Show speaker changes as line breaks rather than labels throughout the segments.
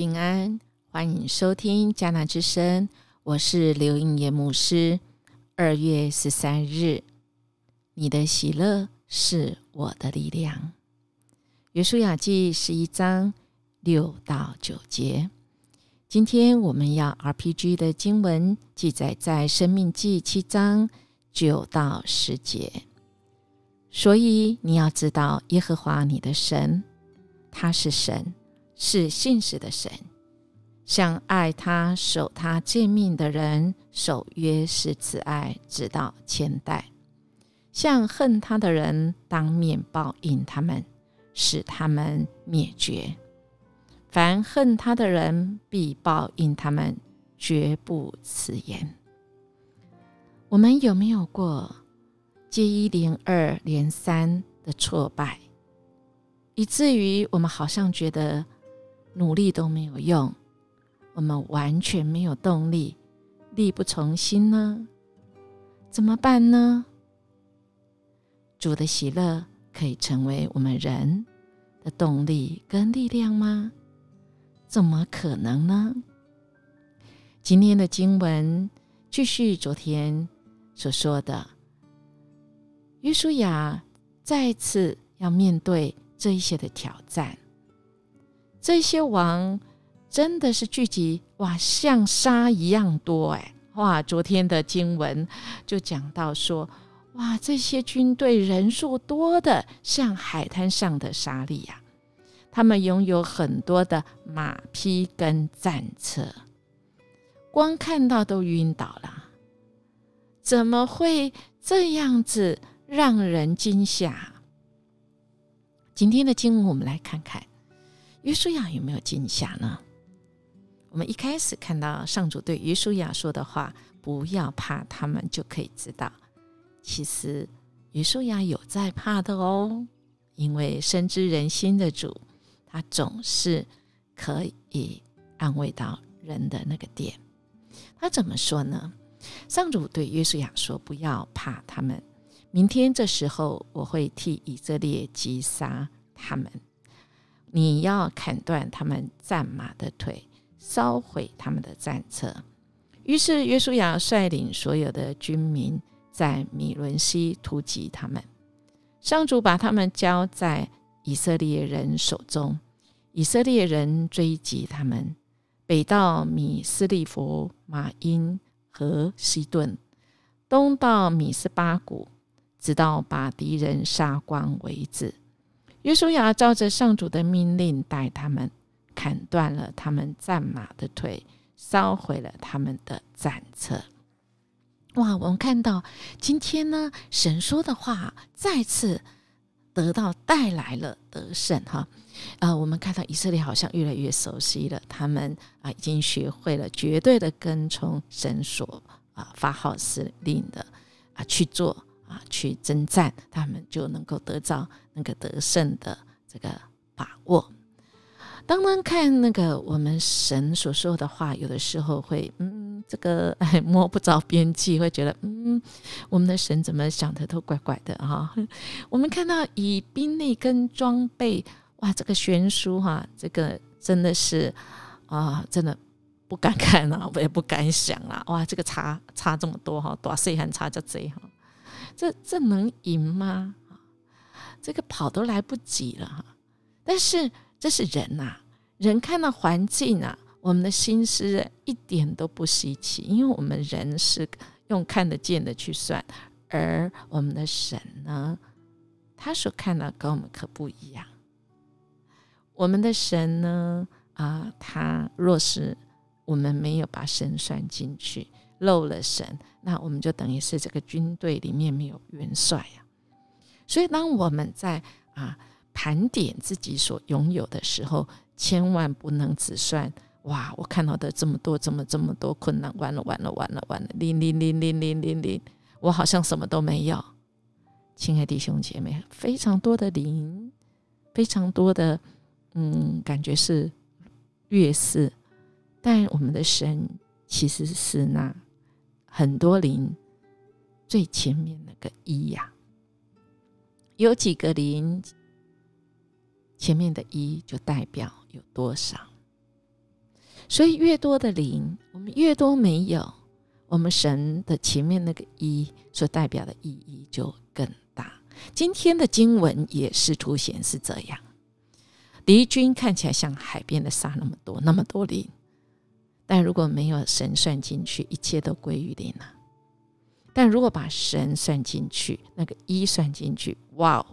平安，欢迎收听迦南之声，我是刘应业牧师。二月十三日，你的喜乐是我的力量。约书亚记十一章六到九节。今天我们要 RPG 的经文记载在生命记七章九到十节。所以你要知道耶和华你的神，他是神。是信实的神，向爱他、守他诫命的人守约是慈爱，直到千代；向恨他的人当面报应他们，使他们灭绝。凡恨他的人，必报应他们，绝不辞言。我们有没有过接一连二连三的挫败，以至于我们好像觉得？努力都没有用，我们完全没有动力，力不从心呢？怎么办呢？主的喜乐可以成为我们人的动力跟力量吗？怎么可能呢？今天的经文继续昨天所说的，约书亚再次要面对这一些的挑战。这些王真的是聚集哇，像沙一样多哎！哇，昨天的经文就讲到说，哇，这些军队人数多的像海滩上的沙粒呀，他们拥有很多的马匹跟战车，光看到都晕倒了。怎么会这样子让人惊吓？今天的经文我们来看看。约书亚有没有惊吓呢？我们一开始看到上主对约书亚说的话：“不要怕，他们就可以知道。”其实约书亚有在怕的哦，因为深知人心的主，他总是可以安慰到人的那个点。他怎么说呢？上主对约书亚说：“不要怕他们，明天这时候我会替以色列击杀他们。”你要砍断他们战马的腿，烧毁他们的战车。于是约书亚率领所有的军民在米伦西突击他们。上主把他们交在以色列人手中，以色列人追击他们，北到米斯利弗、马因和西顿，东到米斯巴谷，直到把敌人杀光为止。约书亚照着上主的命令，带他们砍断了他们战马的腿，烧毁了他们的战车。哇！我们看到今天呢，神说的话再次得到带来了得胜哈。啊，我们看到以色列好像越来越熟悉了，他们啊已经学会了绝对的跟从神所啊发号施令的啊去做。啊，去征战，他们就能够得到那个得胜的这个把握。当然，看那个我们神所说的话，有的时候会，嗯，这个哎摸不着边际，会觉得，嗯，我们的神怎么想的都怪怪的哈。我们看到以兵力跟装备，哇，这个悬殊哈，这个真的是啊，真的不敢看啊，我也不敢想啊，哇，这个差差这么多哈，多岁还差这贼哈。这这能赢吗？这个跑都来不及了哈！但是这是人呐，人看到环境啊，我们的心思一点都不稀奇，因为我们人是用看得见的去算，而我们的神呢，他所看到跟我们可不一样。我们的神呢，啊，他若是我们没有把神算进去。漏了神，那我们就等于是这个军队里面没有元帅呀。所以，当我们在啊盘点自己所拥有的时候，千万不能只算哇，我看到的这么多，这么这么多困难，完了完了完了完了，零零零零零零零，我好像什么都没有。亲爱弟兄姐妹，非常多的零，非常多的嗯，感觉是劣势，但我们的神其实是那。很多零最前面那个一呀，有几个零，前面的一就代表有多少？所以越多的零，我们越多没有，我们神的前面那个一所代表的意义就更大。今天的经文也是凸显是这样。敌军看起来像海边的沙那么多，那么多零，但如果没有神算进去，一切都归于零了。但如果把神算进去，那个一算进去，哇哦，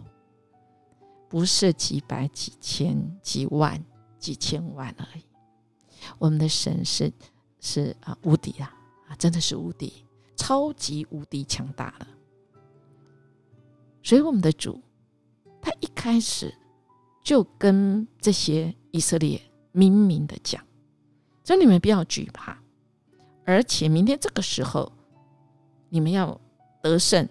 不是几百、几千、几万、几千万而已。我们的神是是啊无敌啊啊，真的是无敌，超级无敌强大了。所以我们的主，他一开始就跟这些以色列明明的讲：，所以你们不要惧怕，而且明天这个时候。你们要得胜，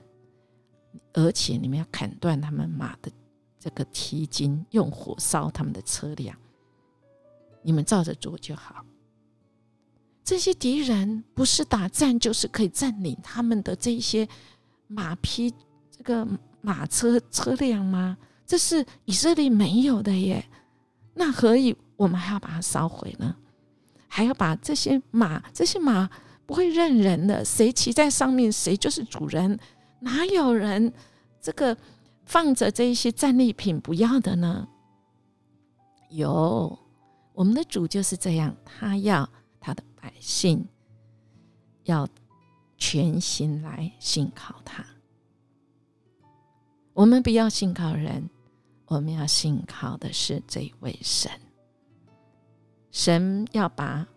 而且你们要砍断他们马的这个蹄筋，用火烧他们的车辆。你们照着做就好。这些敌人不是打战，就是可以占领他们的这些马匹、这个马车车辆吗？这是以色列没有的耶。那何以我们还要把它烧毁呢？还要把这些马、这些马？不会认人的，谁骑在上面，谁就是主人。哪有人这个放着这一些战利品不要的呢？有，我们的主就是这样，他要他的百姓要全心来信靠他。我们不要信靠人，我们要信靠的是这位神。神要把。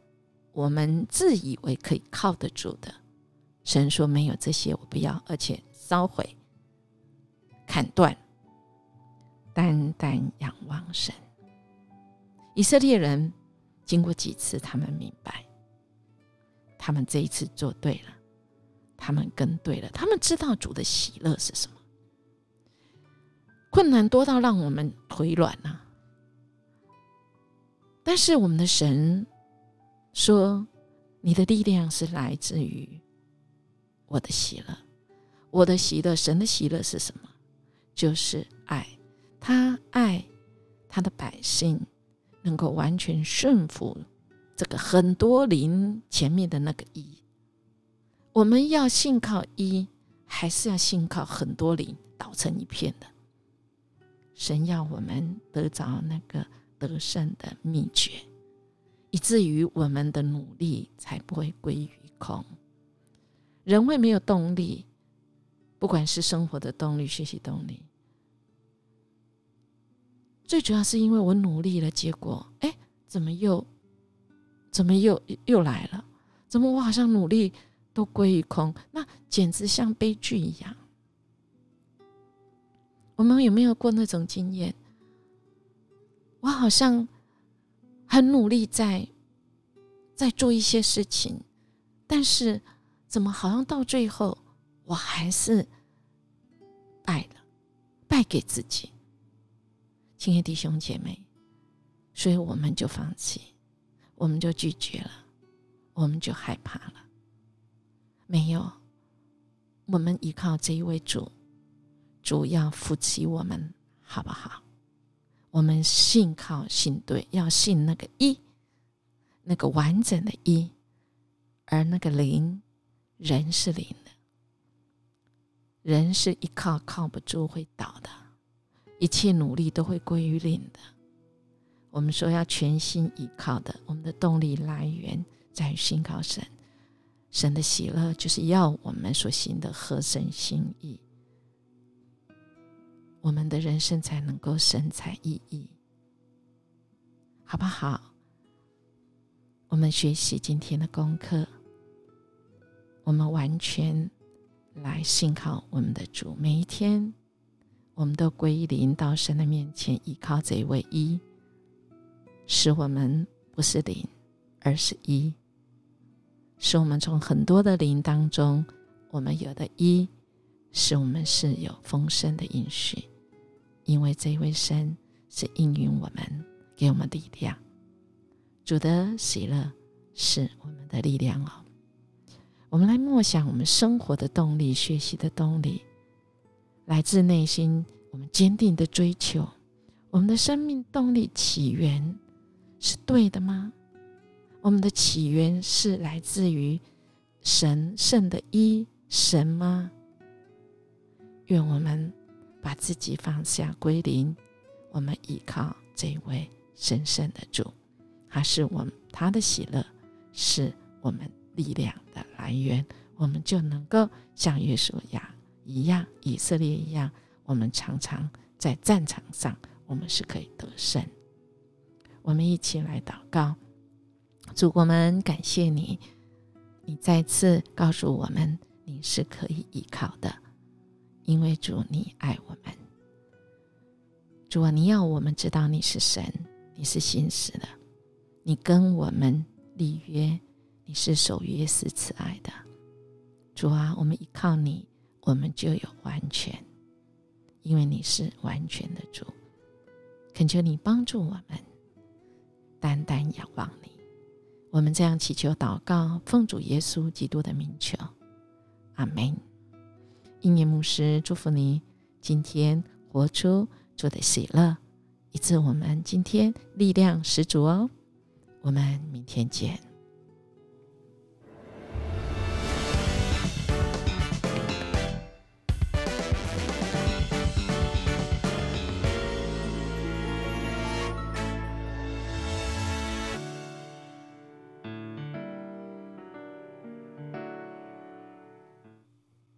我们自以为可以靠得住的，神说没有这些，我不要，而且烧毁、砍断，单单仰望神。以色列人经过几次，他们明白，他们这一次做对了，他们跟对了，他们知道主的喜乐是什么。困难多到让我们腿软啊！但是我们的神。说：“你的力量是来自于我的喜乐，我的喜乐，神的喜乐是什么？就是爱，他爱他的百姓，能够完全顺服这个很多灵前面的那个一。我们要信靠一，还是要信靠很多灵倒成一片的？神要我们得着那个得胜的秘诀。”以至于我们的努力才不会归于空。人会没有动力，不管是生活的动力、学习动力，最主要是因为我努力了，结果哎，怎么又怎么又又来了？怎么我好像努力都归于空？那简直像悲剧一样。我们有没有过那种经验？我好像。很努力在在做一些事情，但是怎么好像到最后我还是败了，败给自己。亲爱的弟兄姐妹，所以我们就放弃，我们就拒绝了，我们就害怕了。没有，我们依靠这一位主，主要扶起我们，好不好？我们信靠信对，要信那个一，那个完整的一，而那个零，人是零的，人是依靠靠不住会倒的，一切努力都会归于零的。我们说要全心依靠的，我们的动力来源在于信靠神，神的喜乐就是要我们所行的合神心意。我们的人生才能够神采奕奕，好不好？我们学习今天的功课，我们完全来信靠我们的主。每一天，我们都归零到神的面前，依靠这一位一，使我们不是零，而是一，使我们从很多的零当中，我们有的一，使我们是有丰盛的应许。因为这位神是应允我们，给我们力量。主的喜乐是我们的力量哦。我们来默想，我们生活的动力、学习的动力，来自内心我们坚定的追求。我们的生命动力起源是对的吗？我们的起源是来自于神圣的一神吗？愿我们把自己放下归零，我们依靠这位神圣的主，他是我们他的喜乐，是我们力量的来源，我们就能够像约书亚一样，以色列一样，我们常常在战场上，我们是可以得胜。我们一起来祷告，主，我们感谢你，你再次告诉我们，你是可以依靠的，因为主你爱我们。主啊，你要我们知道你是神，你是信实的，你跟我们立约，你是守约是慈爱的。主啊，我们依靠你，我们就有完全，因为你是完全的主。恳求你帮助我们。单单仰望你，我们这样祈求祷告，奉主耶稣基督的名求，阿门。应念牧师祝福你，今天活出主的喜乐，以致我们今天力量十足哦。我们明天见。